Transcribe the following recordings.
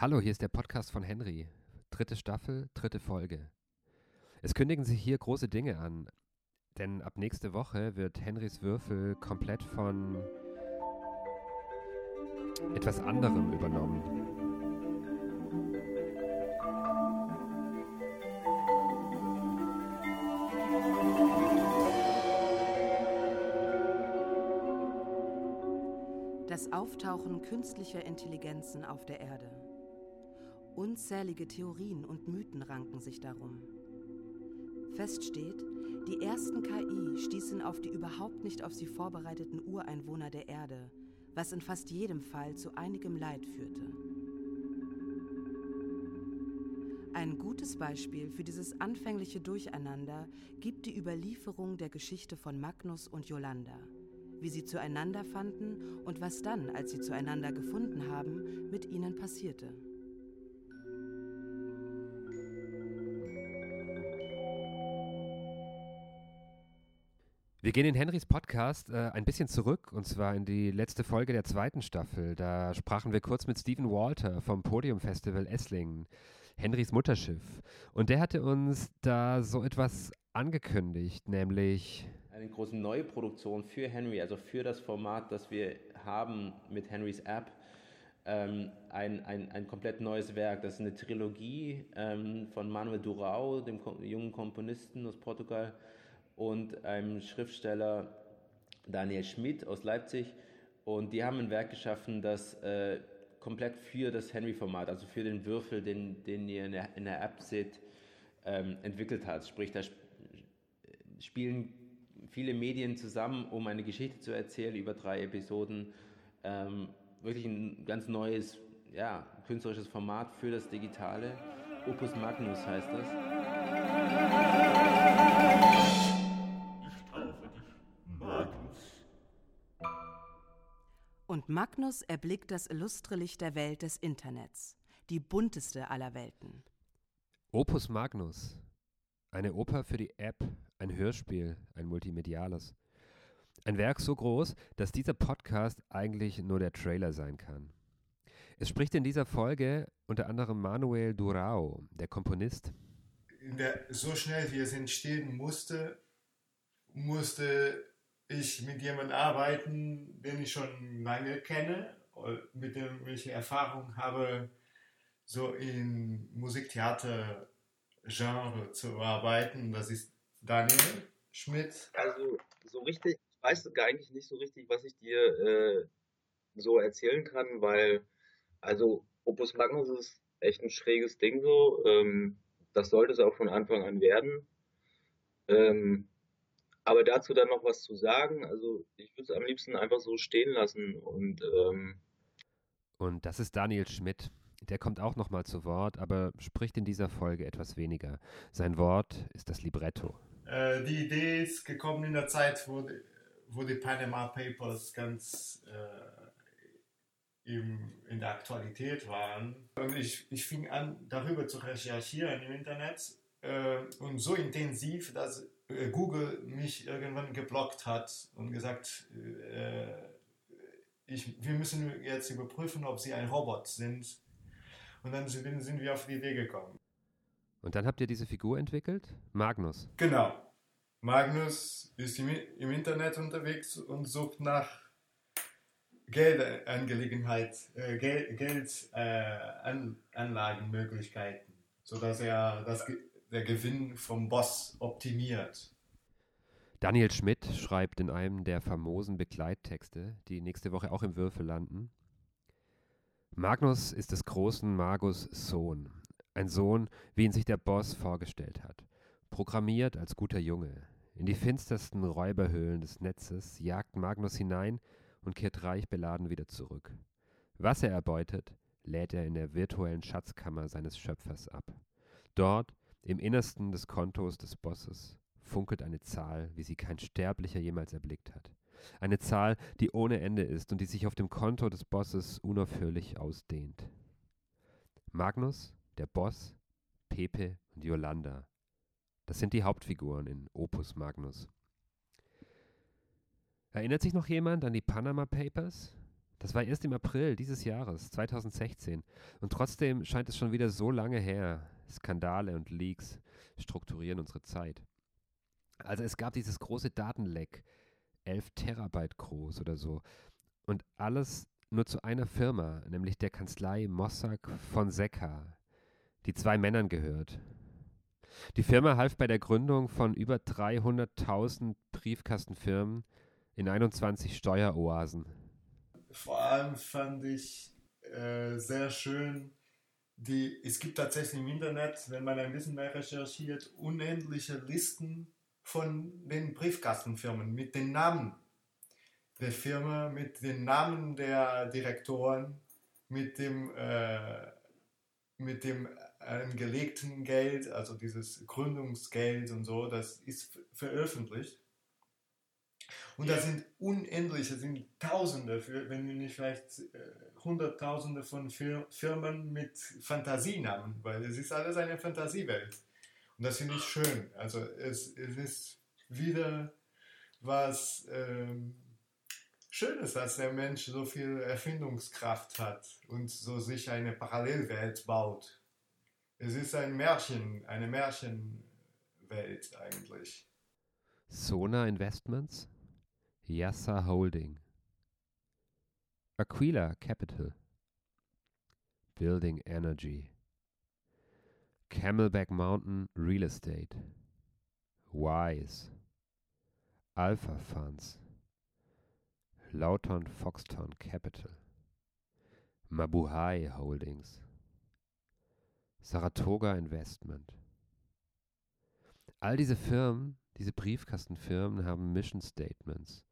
Hallo, hier ist der Podcast von Henry. Dritte Staffel, dritte Folge. Es kündigen sich hier große Dinge an, denn ab nächste Woche wird Henrys Würfel komplett von etwas anderem übernommen. Das Auftauchen künstlicher Intelligenzen auf der Erde. Unzählige Theorien und Mythen ranken sich darum. Fest steht, die ersten KI stießen auf die überhaupt nicht auf sie vorbereiteten Ureinwohner der Erde, was in fast jedem Fall zu einigem Leid führte. Ein gutes Beispiel für dieses anfängliche Durcheinander gibt die Überlieferung der Geschichte von Magnus und Yolanda, wie sie zueinander fanden und was dann, als sie zueinander gefunden haben, mit ihnen passierte. Wir gehen in Henrys Podcast äh, ein bisschen zurück und zwar in die letzte Folge der zweiten Staffel. Da sprachen wir kurz mit Stephen Walter vom Podium Festival Esslingen, Henrys Mutterschiff. Und der hatte uns da so etwas angekündigt, nämlich eine große Neuproduktion für Henry, also für das Format, das wir haben mit Henrys App. Ähm, ein, ein, ein komplett neues Werk. Das ist eine Trilogie ähm, von Manuel Durao, dem jungen Komponisten aus Portugal und einem Schriftsteller Daniel Schmidt aus Leipzig. Und die haben ein Werk geschaffen, das äh, komplett für das Henry-Format, also für den Würfel, den, den ihr in der, in der App seht, ähm, entwickelt hat. Sprich, da spielen viele Medien zusammen, um eine Geschichte zu erzählen über drei Episoden. Ähm, wirklich ein ganz neues, ja, künstlerisches Format für das Digitale. Opus Magnus heißt das. Magnus erblickt das illustre Licht der Welt des Internets, die bunteste aller Welten. Opus Magnus. Eine Oper für die App, ein Hörspiel, ein multimediales. Ein Werk so groß, dass dieser Podcast eigentlich nur der Trailer sein kann. Es spricht in dieser Folge unter anderem Manuel Durao, der Komponist. Der, so schnell wie es entstehen musste, musste ich mit jemandem arbeiten, den ich schon lange kenne, mit dem ich Erfahrung habe, so in Musiktheater-Genre zu arbeiten. Das ist Daniel Schmidt. Also so richtig, ich weiß eigentlich nicht so richtig, was ich dir äh, so erzählen kann, weil also Opus Magnus ist echt ein schräges Ding so. Ähm, das sollte es auch von Anfang an werden. Ähm, aber dazu dann noch was zu sagen, also ich würde es am liebsten einfach so stehen lassen und ähm und das ist Daniel Schmidt. Der kommt auch nochmal zu Wort, aber spricht in dieser Folge etwas weniger. Sein Wort ist das Libretto. Äh, die Idee ist gekommen in der Zeit, wo die, wo die Panama Papers ganz äh, im, in der Aktualität waren. Und ich, ich fing an, darüber zu recherchieren im Internet äh, und so intensiv, dass Google mich irgendwann geblockt hat und gesagt, äh, ich, wir müssen jetzt überprüfen, ob sie ein Robot sind. Und dann sind, sind wir auf die Idee gekommen. Und dann habt ihr diese Figur entwickelt? Magnus. Genau. Magnus ist im, im Internet unterwegs und sucht nach Geldangelegenheit, äh, Geld, Geldanlagenmöglichkeiten, äh, sodass er das der Gewinn vom Boss optimiert. Daniel Schmidt schreibt in einem der famosen Begleittexte, die nächste Woche auch im Würfel landen. Magnus ist des großen Magus Sohn, ein Sohn, wie ihn sich der Boss vorgestellt hat, programmiert als guter Junge. In die finstersten Räuberhöhlen des Netzes jagt Magnus hinein und kehrt reich beladen wieder zurück. Was er erbeutet, lädt er in der virtuellen Schatzkammer seines Schöpfers ab. Dort im Innersten des Kontos des Bosses funkelt eine Zahl, wie sie kein Sterblicher jemals erblickt hat. Eine Zahl, die ohne Ende ist und die sich auf dem Konto des Bosses unaufhörlich ausdehnt. Magnus, der Boss, Pepe und Yolanda. Das sind die Hauptfiguren in Opus Magnus. Erinnert sich noch jemand an die Panama Papers? Das war erst im April dieses Jahres, 2016. Und trotzdem scheint es schon wieder so lange her. Skandale und Leaks strukturieren unsere Zeit. Also es gab dieses große Datenleck, 11 Terabyte groß oder so. Und alles nur zu einer Firma, nämlich der Kanzlei Mossack Fonseca, die zwei Männern gehört. Die Firma half bei der Gründung von über 300.000 Briefkastenfirmen in 21 Steueroasen. Vor allem fand ich äh, sehr schön, die, es gibt tatsächlich im Internet, wenn man ein bisschen mehr recherchiert, unendliche Listen von den Briefkastenfirmen mit den Namen der Firma, mit den Namen der Direktoren, mit dem, äh, mit dem angelegten Geld, also dieses Gründungsgeld und so, das ist veröffentlicht. Und da sind unendliche, sind Tausende, wenn nicht vielleicht äh, Hunderttausende von Firmen mit Fantasienamen, weil es ist alles eine Fantasiewelt. Und das finde ich schön. Also es, es ist wieder was ähm, Schönes, dass der Mensch so viel Erfindungskraft hat und so sich eine Parallelwelt baut. Es ist ein Märchen, eine Märchenwelt eigentlich. Sona Investments, Yassa Holding, Aquila Capital, Building Energy, Camelback Mountain Real Estate, Wise, Alpha Funds, Lauton Foxton Capital, Mabuhay Holdings, Saratoga Investment. All diese Firmen, diese Briefkastenfirmen haben Mission Statements.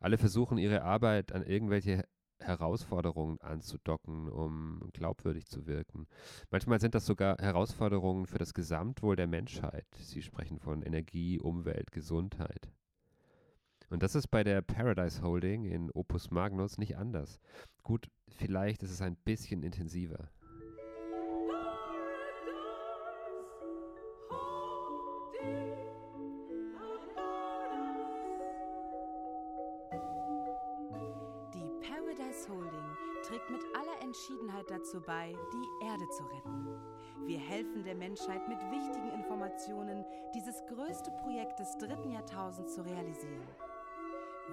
Alle versuchen ihre Arbeit an irgendwelche Herausforderungen anzudocken, um glaubwürdig zu wirken. Manchmal sind das sogar Herausforderungen für das Gesamtwohl der Menschheit. Sie sprechen von Energie, Umwelt, Gesundheit. Und das ist bei der Paradise Holding in Opus Magnus nicht anders. Gut, vielleicht ist es ein bisschen intensiver. Dazu bei, die Erde zu retten. Wir helfen der Menschheit mit wichtigen Informationen, dieses größte Projekt des dritten Jahrtausends zu realisieren.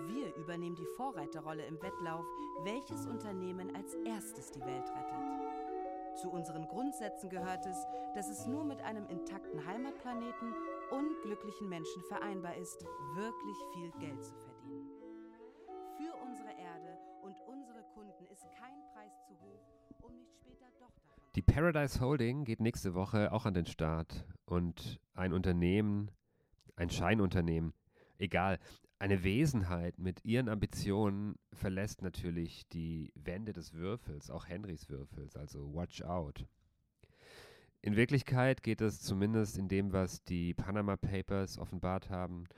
Wir übernehmen die Vorreiterrolle im Wettlauf, welches Unternehmen als erstes die Welt rettet. Zu unseren Grundsätzen gehört es, dass es nur mit einem intakten Heimatplaneten und glücklichen Menschen vereinbar ist, wirklich viel Geld zu verdienen. Paradise Holding geht nächste Woche auch an den Start und ein Unternehmen, ein Scheinunternehmen, egal, eine Wesenheit mit ihren Ambitionen verlässt natürlich die Wände des Würfels, auch Henrys Würfels, also watch out. In Wirklichkeit geht es zumindest in dem, was die Panama Papers offenbart haben,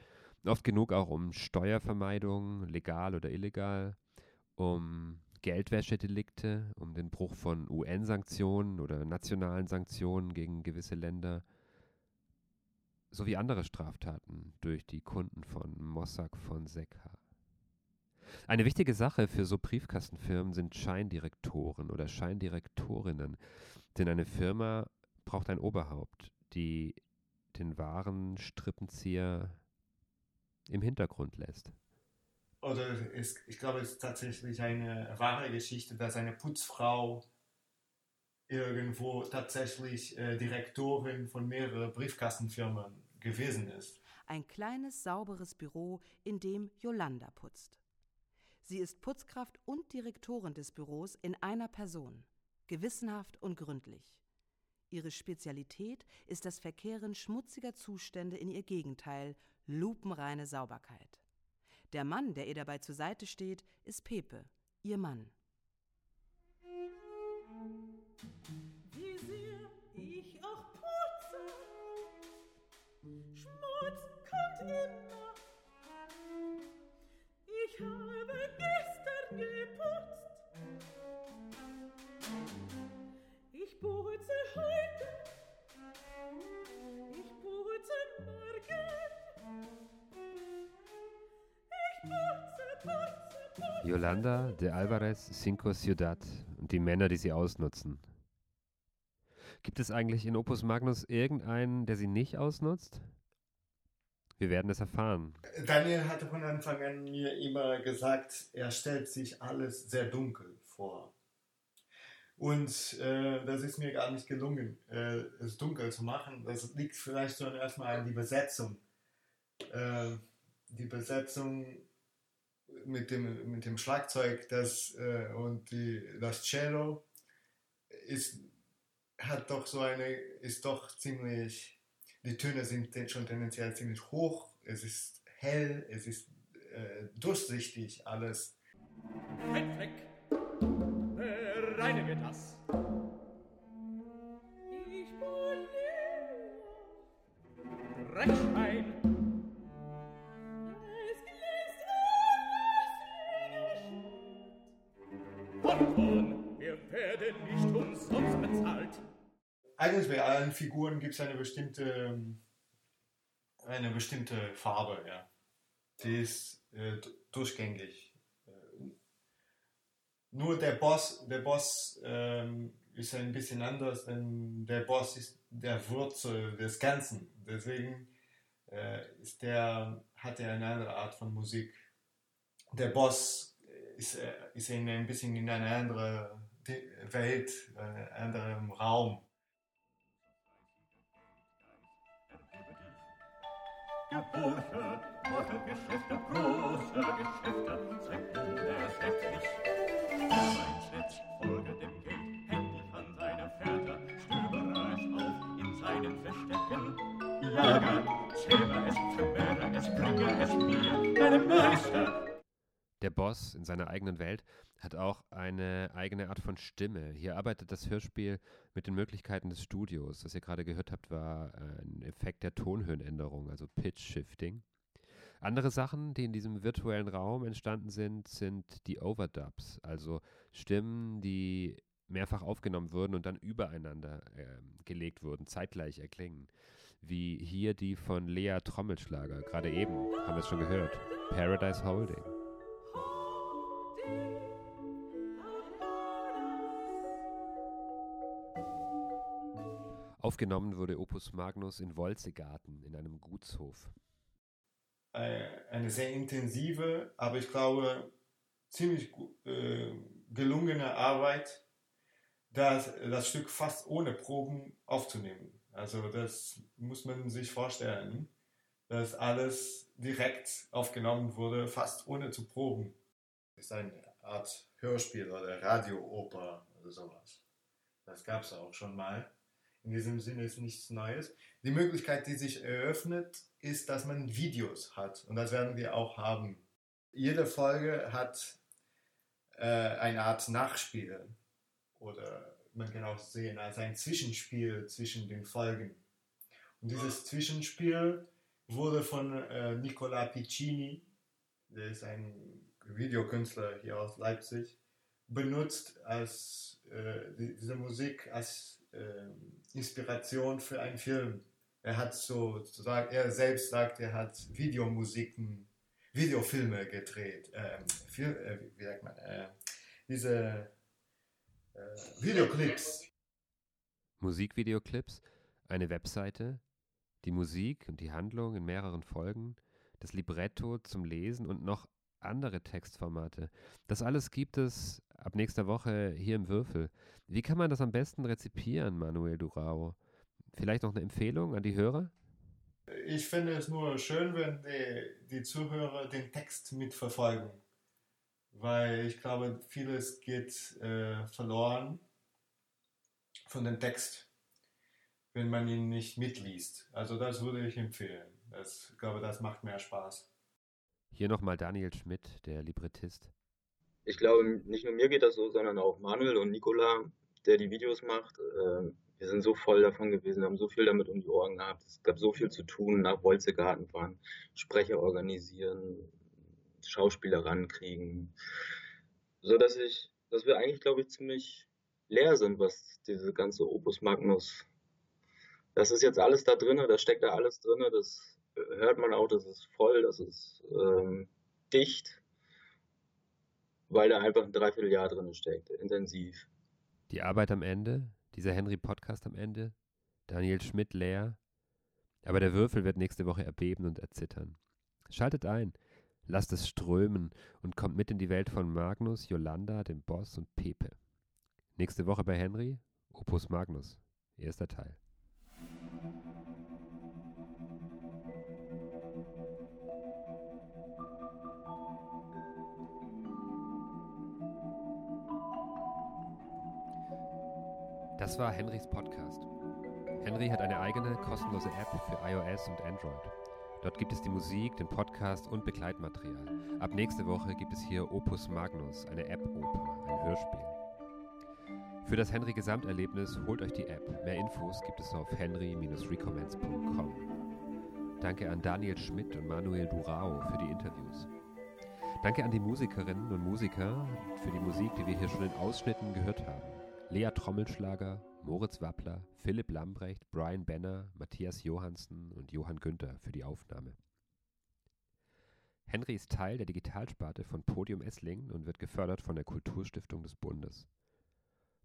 oft genug auch um Steuervermeidung, legal oder illegal, um Geldwäschedelikte, um den Bruch von UN-Sanktionen oder nationalen Sanktionen gegen gewisse Länder sowie andere Straftaten durch die Kunden von Mossack Fonseca. Eine wichtige Sache für so Briefkastenfirmen sind Scheindirektoren oder Scheindirektorinnen, denn eine Firma braucht ein Oberhaupt, die den wahren Strippenzieher im Hintergrund lässt oder es, ich glaube, es ist tatsächlich eine wahre Geschichte, dass eine Putzfrau irgendwo tatsächlich äh, Direktorin von mehreren Briefkastenfirmen gewesen ist. Ein kleines, sauberes Büro, in dem Yolanda putzt. Sie ist Putzkraft und Direktorin des Büros in einer Person, gewissenhaft und gründlich. Ihre Spezialität ist das Verkehren schmutziger Zustände in ihr Gegenteil, lupenreine Sauberkeit. Der Mann, der ihr dabei zur Seite steht, ist Pepe, ihr Mann. Wie sehr ich auch putze, Schmutz kommt immer. Ich habe Yolanda de Alvarez Cinco Ciudad und die Männer, die sie ausnutzen. Gibt es eigentlich in Opus Magnus irgendeinen, der sie nicht ausnutzt? Wir werden es erfahren. Daniel hatte von Anfang an mir immer gesagt, er stellt sich alles sehr dunkel vor. Und äh, das ist mir gar nicht gelungen, äh, es dunkel zu machen. Das liegt vielleicht schon erstmal an die Besetzung. Äh, die Besetzung mit dem, mit dem Schlagzeug das, äh, und die, das Cello ist, hat doch so eine, ist doch ziemlich, die Töne sind schon tendenziell ziemlich hoch, es ist hell, es ist äh, durchsichtig alles. Kein Fleck, reinige das. Bei allen Figuren gibt es eine bestimmte, eine bestimmte Farbe, ja. Die ist äh, durchgängig. Äh, Nur der Boss, der Boss ähm, ist ein bisschen anders, denn der Boss ist der Wurzel des Ganzen. Deswegen äh, ist der, hat er eine andere Art von Musik. Der Boss ist, äh, ist in ein bisschen in einer anderen Welt, äh, anderem Raum. Der Bursche mache Geschäfte, große Geschäfte, sein Bruder ist rechtlich. Sein Schritt folge dem Geld, hängt an seiner Fährte, stöbere es auf in seinen Verstecken. Jage, zähme es, vermehre es, bringe es mir, deinem Meister. Der Boss in seiner eigenen Welt hat auch eine eigene Art von Stimme. Hier arbeitet das Hörspiel mit den Möglichkeiten des Studios. Was ihr gerade gehört habt, war äh, ein Effekt der Tonhöhenänderung, also Pitch Shifting. Andere Sachen, die in diesem virtuellen Raum entstanden sind, sind die Overdubs, also Stimmen, die mehrfach aufgenommen wurden und dann übereinander ähm, gelegt wurden, zeitgleich erklingen. Wie hier die von Lea Trommelschlager, gerade eben, haben wir es schon gehört. Paradise Holding. Aufgenommen wurde Opus Magnus in Wolzegarten in einem Gutshof. äh, eine sehr intensive, aber ich glaube ziemlich äh, gelungene Arbeit, das, das Stück fast ohne Proben aufzunehmen. Also das muss man sich vorstellen, dass alles direkt aufgenommen wurde, fast ohne zu proben. Das ist eine Art Hörspiel oder Radiooper oder sowas. Das gab es auch schon mal. In diesem Sinne ist nichts Neues. Die Möglichkeit, die sich eröffnet, ist, dass man Videos hat. Und das werden wir auch haben. Jede Folge hat äh, eine Art Nachspiel. Oder man kann auch sehen als ein Zwischenspiel zwischen den Folgen. Und dieses Zwischenspiel wurde von äh, Nicola Piccini, der ist ein Videokünstler hier aus Leipzig, benutzt als äh, die, diese Musik als Inspiration für einen Film. Er hat so, sozusagen, er selbst sagt, er hat Videomusiken, Videofilme gedreht. Ähm, Fil äh, wie sagt man? Äh, diese äh, Videoclips. Musikvideoclips, eine Webseite, die Musik und die Handlung in mehreren Folgen, das Libretto zum Lesen und noch andere Textformate. Das alles gibt es ab nächster Woche hier im Würfel. Wie kann man das am besten rezipieren, Manuel Durao? Vielleicht noch eine Empfehlung an die Hörer? Ich finde es nur schön, wenn die, die Zuhörer den Text mitverfolgen. Weil ich glaube, vieles geht äh, verloren von dem Text, wenn man ihn nicht mitliest. Also das würde ich empfehlen. Das, ich glaube, das macht mehr Spaß. Hier nochmal Daniel Schmidt, der Librettist. Ich glaube, nicht nur mir geht das so, sondern auch Manuel und Nicola, der die Videos macht. Äh, wir sind so voll davon gewesen, haben so viel damit um die Ohren gehabt. Es gab so viel zu tun, nach Wolzegarten fahren, Sprecher organisieren, Schauspieler rankriegen. So dass ich, dass wir eigentlich, glaube ich, ziemlich leer sind, was diese ganze Opus Magnus. Das ist jetzt alles da drin, da steckt da alles drin, das hört man auch, das ist voll, das ist ähm, dicht. weil da einfach ein Dreivierteljahr drin steckt, intensiv. Die Arbeit am Ende, dieser Henry-Podcast am Ende, Daniel Schmidt leer, aber der Würfel wird nächste Woche erbeben und erzittern. Schaltet ein, lasst es strömen und kommt mit in die Welt von Magnus, Yolanda, dem Boss und Pepe. Nächste Woche bei Henry, Opus Magnus, erster Teil. Das war Henrys Podcast. Henry hat eine eigene kostenlose App für iOS und Android. Dort gibt es die Musik, den Podcast und Begleitmaterial. Ab nächste Woche gibt es hier Opus Magnus, eine App-Oper, ein Hörspiel. Für das Henry Gesamterlebnis holt euch die App. Mehr Infos gibt es auf henry-recommends.com. Danke an Daniel Schmidt und Manuel Durao für die Interviews. Danke an die Musikerinnen und Musiker für die Musik, die wir hier schon in Ausschnitten gehört haben. Lea Trommelschlager, Moritz Wappler, Philipp Lambrecht, Brian Benner, Matthias Johansen und Johann Günther für die Aufnahme. Henry ist Teil der Digitalsparte von Podium Esslingen und wird gefördert von der Kulturstiftung des Bundes.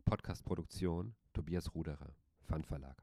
Podcastproduktion Tobias Ruderer, Fun Verlag.